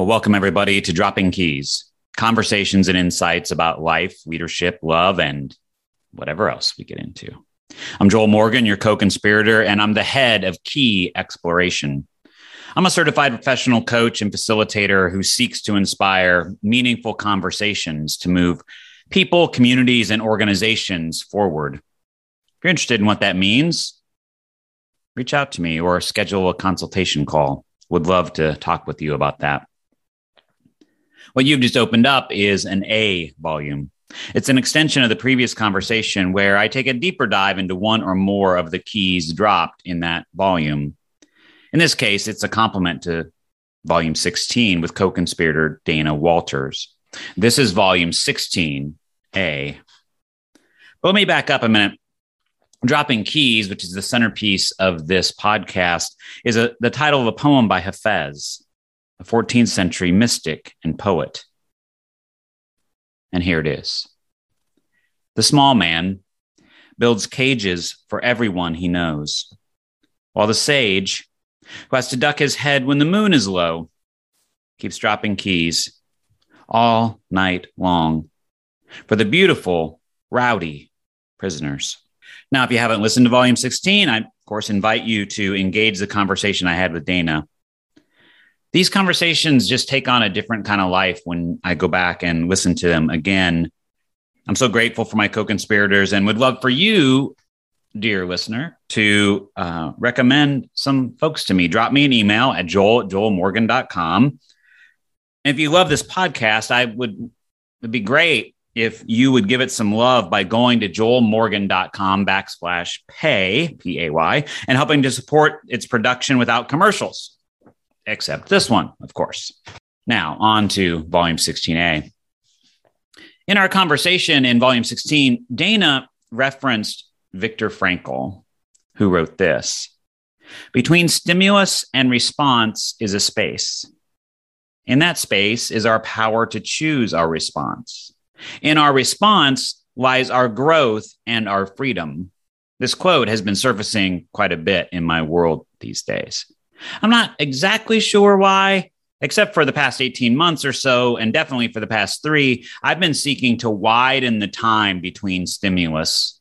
Well, welcome everybody to Dropping Keys conversations and insights about life, leadership, love, and whatever else we get into. I'm Joel Morgan, your co conspirator, and I'm the head of Key Exploration. I'm a certified professional coach and facilitator who seeks to inspire meaningful conversations to move people, communities, and organizations forward. If you're interested in what that means, reach out to me or schedule a consultation call. Would love to talk with you about that. What you've just opened up is an A volume. It's an extension of the previous conversation where I take a deeper dive into one or more of the keys dropped in that volume. In this case, it's a complement to volume 16 with co conspirator Dana Walters. This is volume 16A. But let me back up a minute. Dropping Keys, which is the centerpiece of this podcast, is a, the title of a poem by Hafez a 14th century mystic and poet. And here it is The small man builds cages for everyone he knows, while the sage, who has to duck his head when the moon is low, keeps dropping keys all night long for the beautiful, rowdy prisoners. Now, if you haven't listened to volume 16, I, of course, invite you to engage the conversation I had with Dana these conversations just take on a different kind of life when I go back and listen to them again. I'm so grateful for my co conspirators and would love for you, dear listener, to uh, recommend some folks to me. Drop me an email at joel at joelmorgan.com. If you love this podcast, I would, it'd be great if you would give it some love by going to joelmorgan.com backslash pay, P A Y, and helping to support its production without commercials except this one, of course. Now, on to volume 16A. In our conversation in volume 16, Dana referenced Viktor Frankl, who wrote this Between stimulus and response is a space. In that space is our power to choose our response. In our response lies our growth and our freedom. This quote has been surfacing quite a bit in my world these days. I'm not exactly sure why, except for the past 18 months or so, and definitely for the past three, I've been seeking to widen the time between stimulus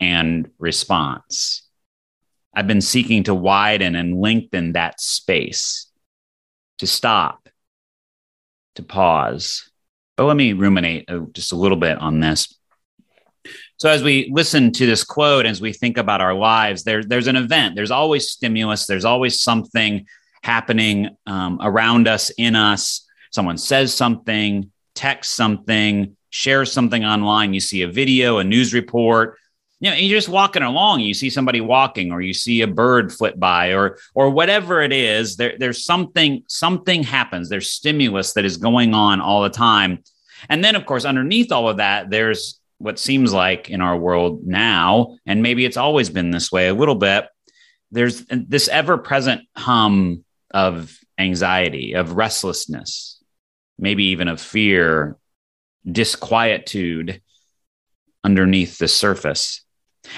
and response. I've been seeking to widen and lengthen that space, to stop, to pause. But let me ruminate uh, just a little bit on this. So as we listen to this quote, as we think about our lives, there, there's an event. There's always stimulus. There's always something happening um, around us, in us. Someone says something, texts something, shares something online. You see a video, a news report. You know, you're just walking along. You see somebody walking, or you see a bird flit by, or or whatever it is. There, there's something. Something happens. There's stimulus that is going on all the time. And then, of course, underneath all of that, there's what seems like in our world now, and maybe it's always been this way a little bit, there's this ever present hum of anxiety, of restlessness, maybe even of fear, disquietude underneath the surface.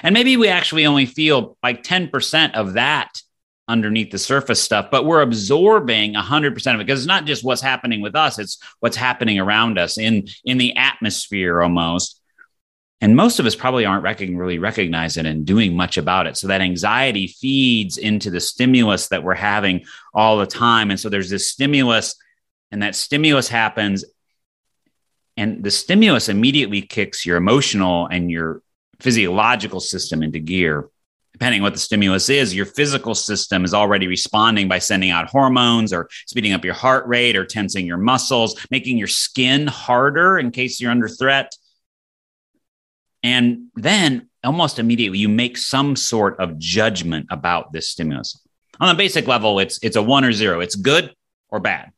And maybe we actually only feel like 10% of that underneath the surface stuff, but we're absorbing 100% of it because it's not just what's happening with us, it's what's happening around us in in the atmosphere almost and most of us probably aren't rec- really recognizing and doing much about it. So that anxiety feeds into the stimulus that we're having all the time. And so there's this stimulus and that stimulus happens and the stimulus immediately kicks your emotional and your physiological system into gear. Depending on what the stimulus is your physical system is already responding by sending out hormones or speeding up your heart rate or tensing your muscles making your skin harder in case you're under threat and then almost immediately you make some sort of judgment about this stimulus. On a basic level, it's it's a one or zero. It's good or bad.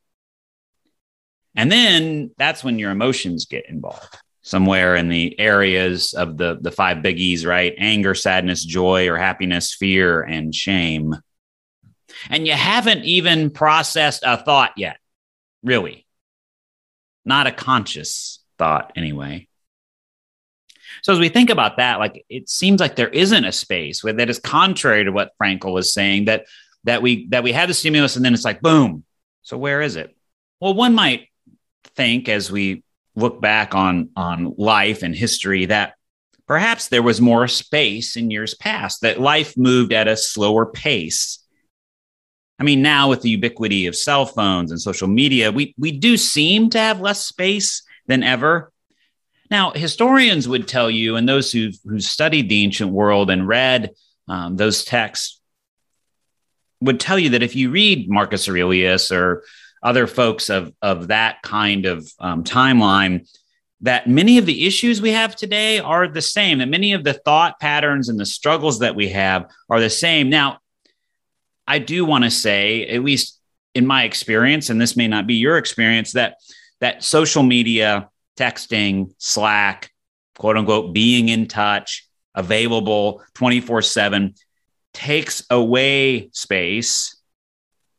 And then that's when your emotions get involved. Somewhere in the areas of the the five biggies, right? Anger, sadness, joy, or happiness, fear, and shame. And you haven't even processed a thought yet, really. Not a conscious thought, anyway. So as we think about that, like it seems like there isn't a space where that is contrary to what Frankl was saying that that we that we have the stimulus and then it's like boom. So where is it? Well, one might think as we look back on on life and history that perhaps there was more space in years past that life moved at a slower pace i mean now with the ubiquity of cell phones and social media we we do seem to have less space than ever now historians would tell you and those who who studied the ancient world and read um, those texts would tell you that if you read marcus aurelius or other folks of of that kind of um, timeline that many of the issues we have today are the same that many of the thought patterns and the struggles that we have are the same. Now i do want to say at least in my experience and this may not be your experience that that social media texting slack quote unquote being in touch available 24 7 takes away space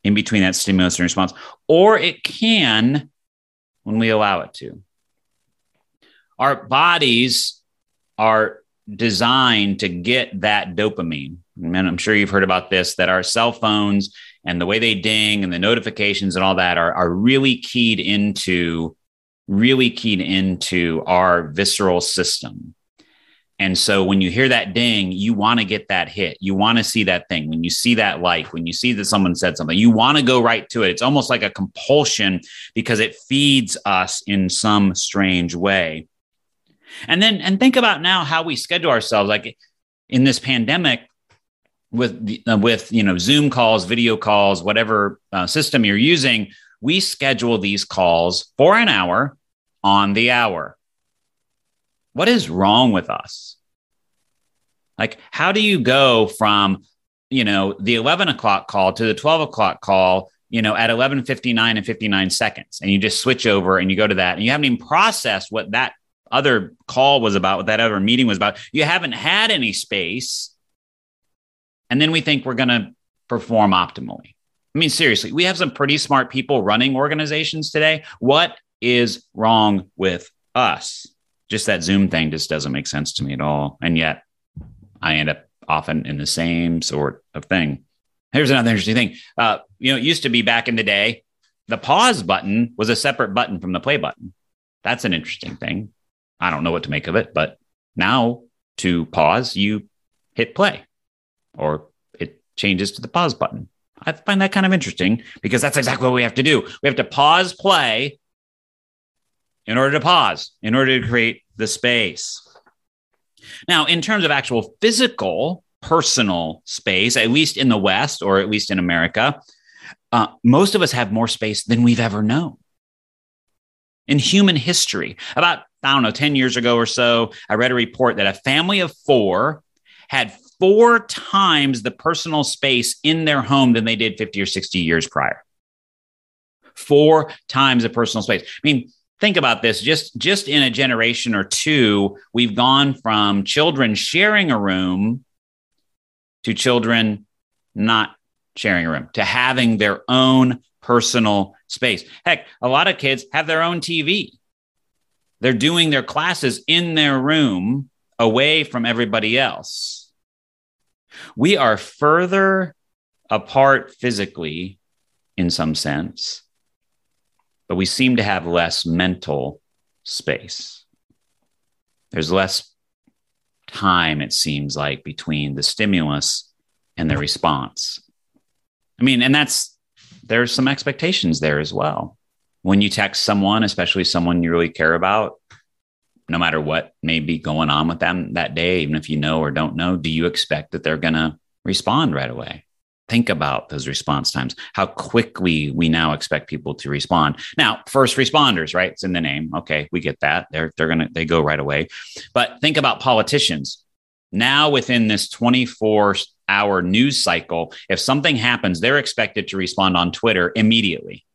in between that stimulus and response, or it can when we allow it to. Our bodies are designed to get that dopamine. And I'm sure you've heard about this that our cell phones and the way they ding and the notifications and all that are, are really keyed into really keyed into our visceral system and so when you hear that ding, you want to get that hit. You want to see that thing. When you see that like, when you see that someone said something, you want to go right to it. It's almost like a compulsion because it feeds us in some strange way. And then, and think about now how we schedule ourselves. Like in this pandemic, with uh, with you know Zoom calls, video calls, whatever uh, system you're using, we schedule these calls for an hour on the hour. What is wrong with us? Like, how do you go from, you know, the 11 o'clock call to the 12 o'clock call, you know, at 11.59 and 59 seconds, and you just switch over and you go to that, and you haven't even processed what that other call was about, what that other meeting was about. You haven't had any space. And then we think we're going to perform optimally. I mean, seriously, we have some pretty smart people running organizations today. What is wrong with us? just that Zoom thing just doesn't make sense to me at all. And yet I end up often in the same sort of thing. Here's another interesting thing. Uh, you know, it used to be back in the day, the pause button was a separate button from the play button. That's an interesting thing. I don't know what to make of it, but now to pause, you hit play or it changes to the pause button. I find that kind of interesting because that's exactly what we have to do. We have to pause play in order to pause, in order to create the space. Now, in terms of actual physical, personal space, at least in the West or at least in America, uh, most of us have more space than we've ever known. In human history, about, I don't know, 10 years ago or so, I read a report that a family of four had four times the personal space in their home than they did 50 or 60 years prior. Four times the personal space. I mean, think about this. Just just in a generation or two we've gone from children sharing a room to children not sharing a room to having their own personal space. Heck a lot of kids have their own tv they're doing their classes in their room away from everybody else. We are further apart physically in some sense but we seem to have less mental space. There's less time, it seems like, between the stimulus and the response. I mean, and that's, there's some expectations there as well. When you text someone, especially someone you really care about, no matter what may be going on with them that day, even if you know or don't know, do you expect that they're going to respond right away? Think about those response times, how quickly we now expect people to respond. Now, first responders, right? It's in the name. Okay, we get that. They're they're gonna they go right away. But think about politicians. Now, within this 24 hour news cycle, if something happens, they're expected to respond on Twitter immediately.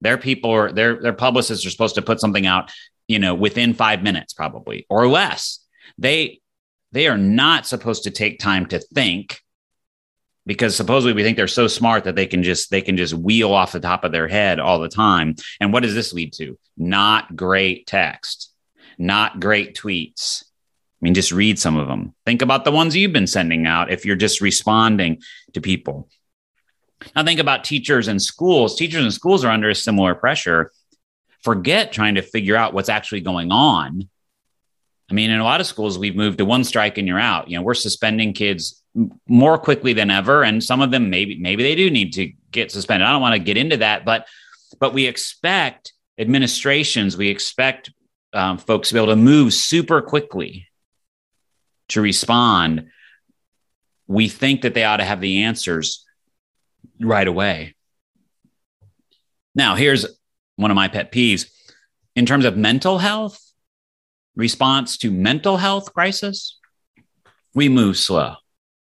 Their people are their their publicists are supposed to put something out, you know, within five minutes, probably or less. They they are not supposed to take time to think because supposedly we think they're so smart that they can just they can just wheel off the top of their head all the time and what does this lead to not great text not great tweets i mean just read some of them think about the ones you've been sending out if you're just responding to people Now, think about teachers and schools. Teachers and schools are under a similar pressure. Forget trying to figure out what's actually going on. I mean, in a lot of schools, we've moved to one strike and you're out. You know, we're suspending kids more quickly than ever, and some of them maybe maybe they do need to get suspended. I don't want to get into that, but but we expect administrations, we expect um, folks to be able to move super quickly to respond. We think that they ought to have the answers right away. Now, here's one of my pet peeves in terms of mental health, response to mental health crisis, we move slow.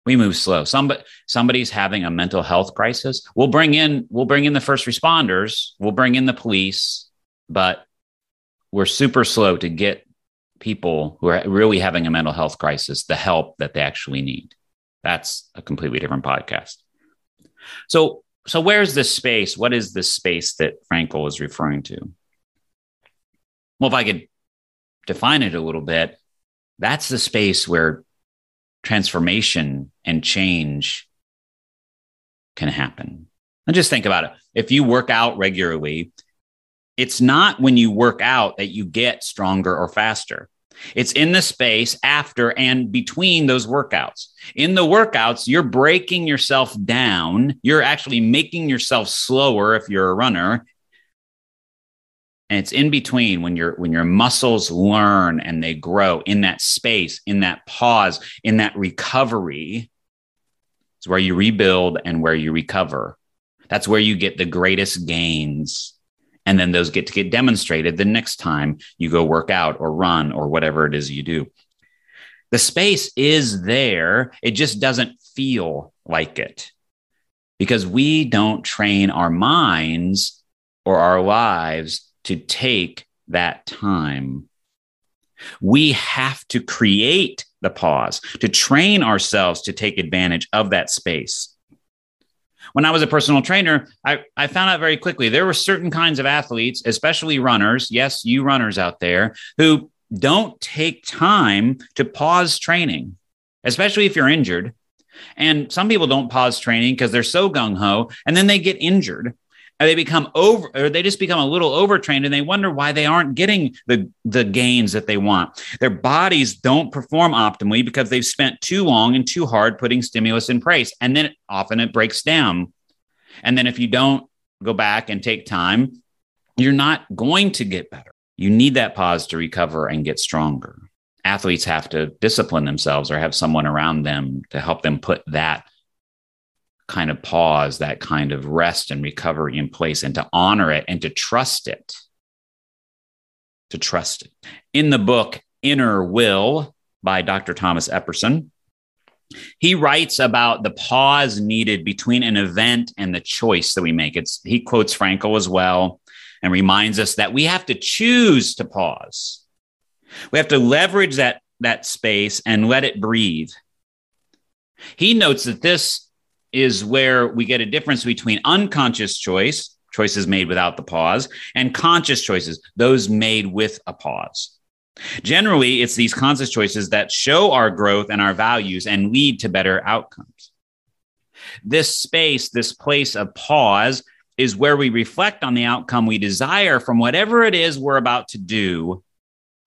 We move slow. Somebody, somebody's having a mental health crisis. We'll bring in, we'll bring in the first responders. We'll bring in the police, but we're super slow to get people who are really having a mental health crisis the help that they actually need. That's a completely different podcast. So, so where's this space? What is this space that Frankl is referring to? Well, if I could define it a little bit, that's the space where transformation and change can happen. And just think about it. If you work out regularly, it's not when you work out that you get stronger or faster. It's in the space after and between those workouts. In the workouts, you're breaking yourself down. You're actually making yourself slower if you're a runner. And it's in between when your when your muscles learn and they grow in that space, in that pause, in that recovery. It's where you rebuild and where you recover. That's where you get the greatest gains and then those get to get demonstrated the next time you go work out or run or whatever it is you do. The space is there, it just doesn't feel like it because we don't train our minds or our lives to take that time. We have to create the pause to train ourselves to take advantage of that space when I was a personal trainer, I, I found out very quickly there were certain kinds of athletes, especially runners. Yes, you runners out there who don't take time to pause training, especially if you're injured. And some people don't pause training because they're so gung ho and then they get injured and they become over or they just become a little overtrained and they wonder why they aren't getting the the gains that they want. Their bodies don't perform optimally because they've spent too long and too hard putting stimulus in place and then often it breaks down. And then if you don't go back and take time you're not going to get better. You need that pause to recover and get stronger. Athletes have to discipline themselves or have someone around them to help them put that kind of pause, that kind of rest and recovery in place, and to honor it and to trust it. To trust it. In the book Inner Will by Dr. Thomas Epperson, he writes about the pause needed between an event and the choice that we make. It's he quotes Frankl as well and reminds us that we have to choose to pause. We have to leverage that that space and let it breathe. He notes that this is where we get a difference between unconscious choice, choices made without the pause, and conscious choices, those made with a pause. Generally, it's these conscious choices that show our growth and our values and lead to better outcomes. This space, this place of pause, is where we reflect on the outcome we desire from whatever it is we're about to do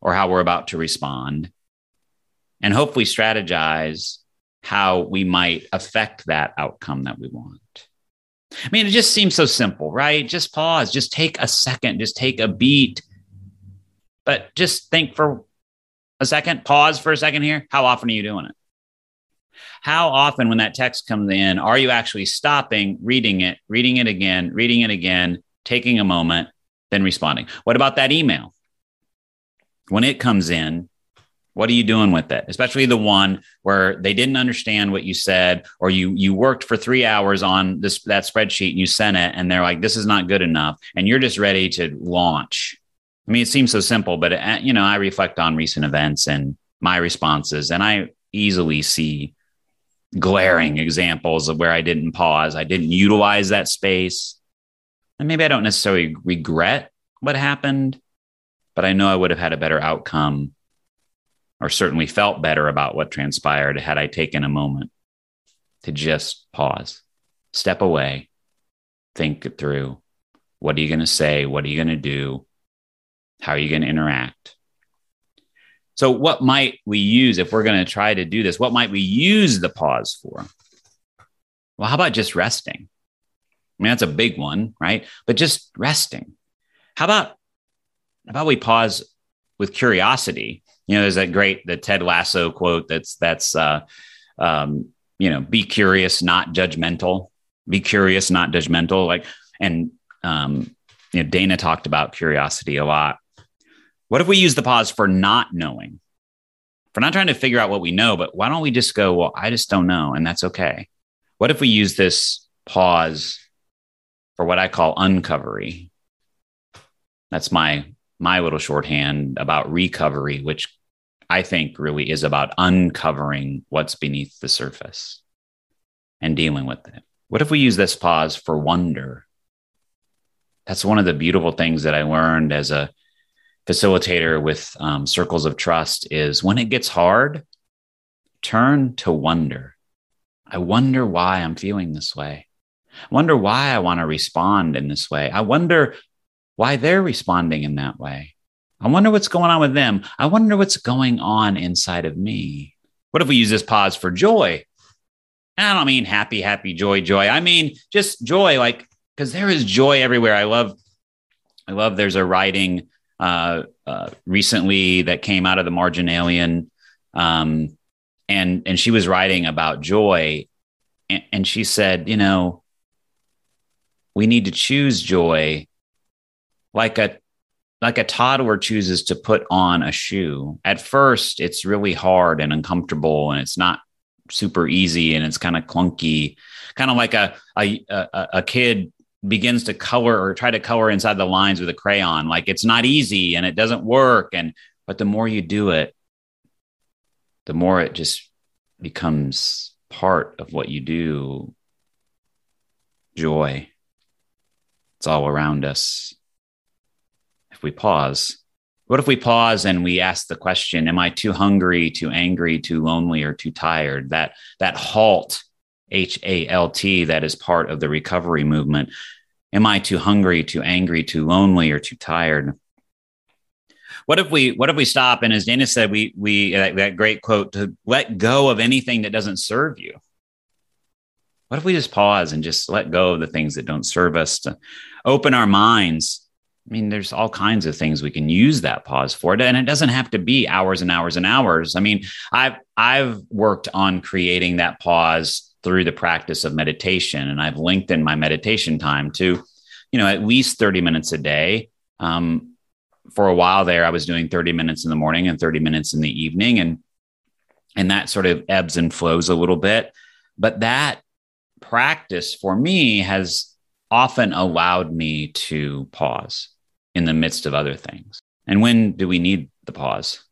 or how we're about to respond, and hopefully strategize how we might affect that outcome that we want. I mean, it just seems so simple, right? Just pause, just take a second, just take a beat. But just think for a second, pause for a second here. How often are you doing it? How often, when that text comes in, are you actually stopping, reading it, reading it again, reading it again, taking a moment, then responding? What about that email? When it comes in, what are you doing with it? Especially the one where they didn't understand what you said, or you you worked for three hours on this that spreadsheet and you sent it, and they're like, "This is not good enough," and you're just ready to launch. I mean, it seems so simple, but uh, you know, I reflect on recent events and my responses, and I easily see glaring examples of where I didn't pause, I didn't utilize that space, and maybe I don't necessarily regret what happened, but I know I would have had a better outcome or certainly felt better about what transpired had I taken a moment to just pause, step away, think it through. What are you going to say? What are you going to do? How are you going to interact? So, what might we use if we're going to try to do this? What might we use the pause for? Well, how about just resting? I mean, that's a big one, right? But just resting. How about how about we pause with curiosity? You know, there's that great the Ted Lasso quote that's that's uh, um, you know, be curious, not judgmental. Be curious, not judgmental. Like, and um, you know, Dana talked about curiosity a lot. What if we use the pause for not knowing? For not trying to figure out what we know, but why don't we just go, well, I just don't know, and that's okay. What if we use this pause for what I call uncovery? That's my my little shorthand about recovery, which I think really is about uncovering what's beneath the surface and dealing with it. What if we use this pause for wonder? That's one of the beautiful things that I learned as a facilitator with um, circles of trust is when it gets hard, turn to wonder. I wonder why I'm feeling this way. I wonder why I want to respond in this way. I wonder why they're responding in that way. I wonder what's going on with them. I wonder what's going on inside of me. What if we use this pause for joy? And I don't mean happy, happy, joy, joy. I mean just joy, like because there is joy everywhere. I love, I love. There's a writing uh, uh, recently that came out of the Marginalian, um, and and she was writing about joy, and, and she said, you know, we need to choose joy like a like a toddler chooses to put on a shoe. At first, it's really hard and uncomfortable, and it's not super easy, and it's kind of clunky, kind of like a, a a, a kid begins to color or try to color inside the lines with a crayon. Like it's not easy and it doesn't work, and but the more you do it, the more it just becomes part of what you do. Joy. It's all around us if we pause? What if we pause and we ask the question, am I too hungry, too angry, too lonely, or too tired? That that halt, H A L T, that is part of the recovery movement. Am I too hungry, too angry, too lonely, or too tired? What if we what if we stop and as Dana said, we we that, that great quote to let go of anything that doesn't serve you? What if we just pause and just let go of the things that don't serve us to open our minds I mean, there's all kinds of things we can use that pause for, and it doesn't have to be hours and hours and hours. I mean, I've I've worked on creating that pause through the practice of meditation, and I've lengthened my meditation time to, you know, at least 30 minutes a day. Um, for a while there, I was doing 30 minutes in the morning and 30 minutes in the evening, and and that sort of ebbs and flows a little bit. But that practice for me has often allowed me to pause in the midst of other things. And when do we need the pause?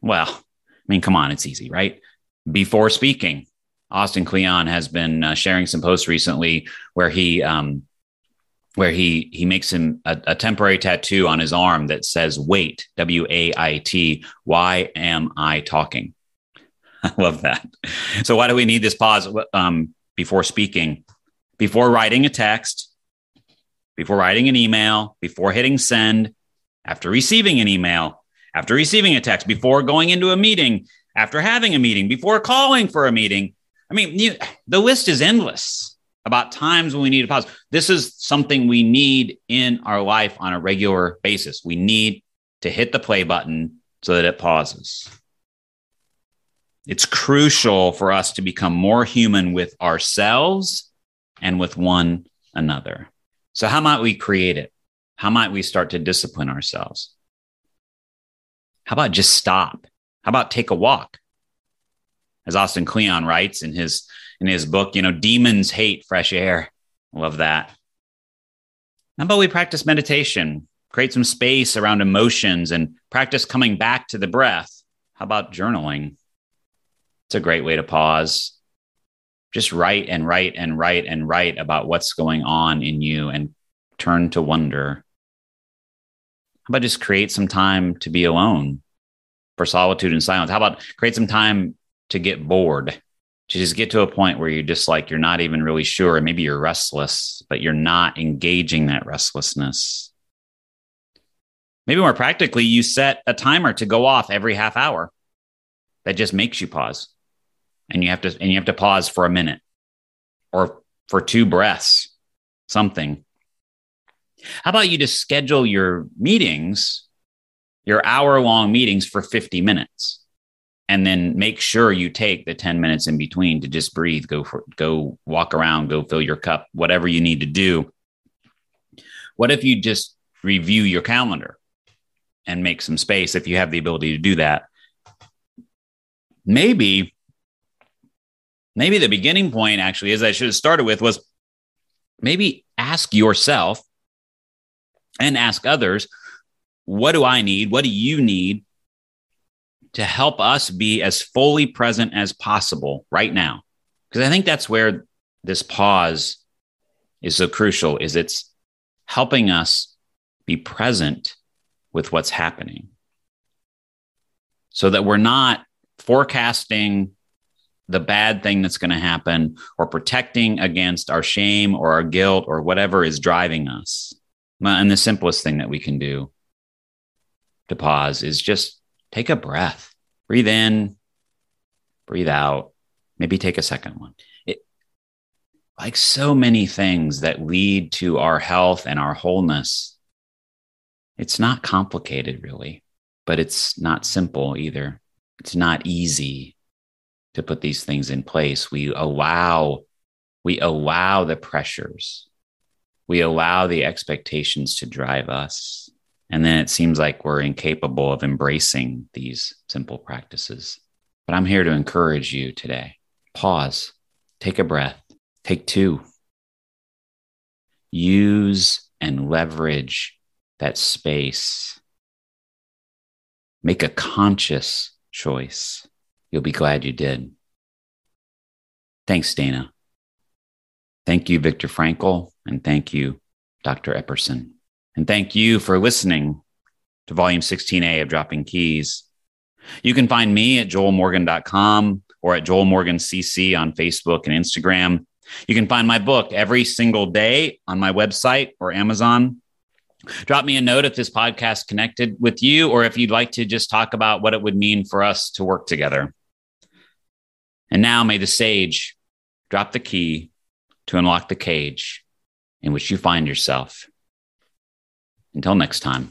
Well, I mean, come on, it's easy, right? Before speaking, Austin Kleon has been uh, sharing some posts recently where he um, where he he makes him a, a, temporary tattoo on his arm that says "Wait," W A I T. Why am I talking? I love that. So why do we need this pause um, before speaking? Before writing a text, before writing an email, before hitting send, after receiving an email, after receiving a text, before going into a meeting, after having a meeting, before calling for a meeting. I mean, you, the list is endless about times when we need to pause. This is something we need in our life on a regular basis. We need to hit the play button so that it pauses. It's crucial for us to become more human with ourselves and with one another. So, how might we create it? How might we start to discipline ourselves? How about just stop? How about take a walk? As Austin Kleon writes in his in his book, you know, demons hate fresh air. Love that. How about we practice meditation, create some space around emotions, and practice coming back to the breath? How about journaling? It's a great way to pause just write and write and write and write about what's going on in you and turn to wonder. How about just create some time to be alone for solitude and silence? How about create some time to get bored, to just get to a point where you're just like, you're not even really sure. And maybe you're restless, but you're not engaging that restlessness. Maybe more practically, you set a timer to go off every half hour that just makes you pause. And you have to, and you have to pause for a minute or for two breaths, something. How about you just schedule your meetings, your hour long meetings for 50 minutes? and then make sure you take the 10 minutes in between to just breathe go for go walk around go fill your cup whatever you need to do what if you just review your calendar and make some space if you have the ability to do that maybe maybe the beginning point actually as i should have started with was maybe ask yourself and ask others what do i need? What do you need to help us be as fully present as possible right now? Because i think that's where this pause is so crucial is it's helping us be present with what's happening so that we're not forecasting the bad thing that's going to happen or protecting against our shame or our guilt or whatever is driving us and the simplest thing that we can do to pause is just take a breath, breathe in, breathe out, maybe take a second one. It, like so many things that lead to our health and our wholeness, it's not complicated really, but it's not simple either. It's not easy to put these things in place. We allow we allow the pressures. We allow the expectations to drive us. And then it seems like we're incapable of embracing these simple practices. But I'm here to encourage you today. Pause, take a breath, take two. Use and leverage that space. Make a conscious choice. You'll be glad you did. Thanks, Dana. Thank you, Viktor Frankl, and thank you, Dr. Epperson. And thank you for listening to volume 16A of Dropping Keys. You can find me at joelmorgan.com or at joelmorgancc on Facebook and Instagram. You can find my book every single day on my website or Amazon. Drop me a note if this podcast connected with you, or if you'd like to just talk about what it would mean for us to work together. And now may the sage drop the key to unlock the cage in which you find yourself. Until next time.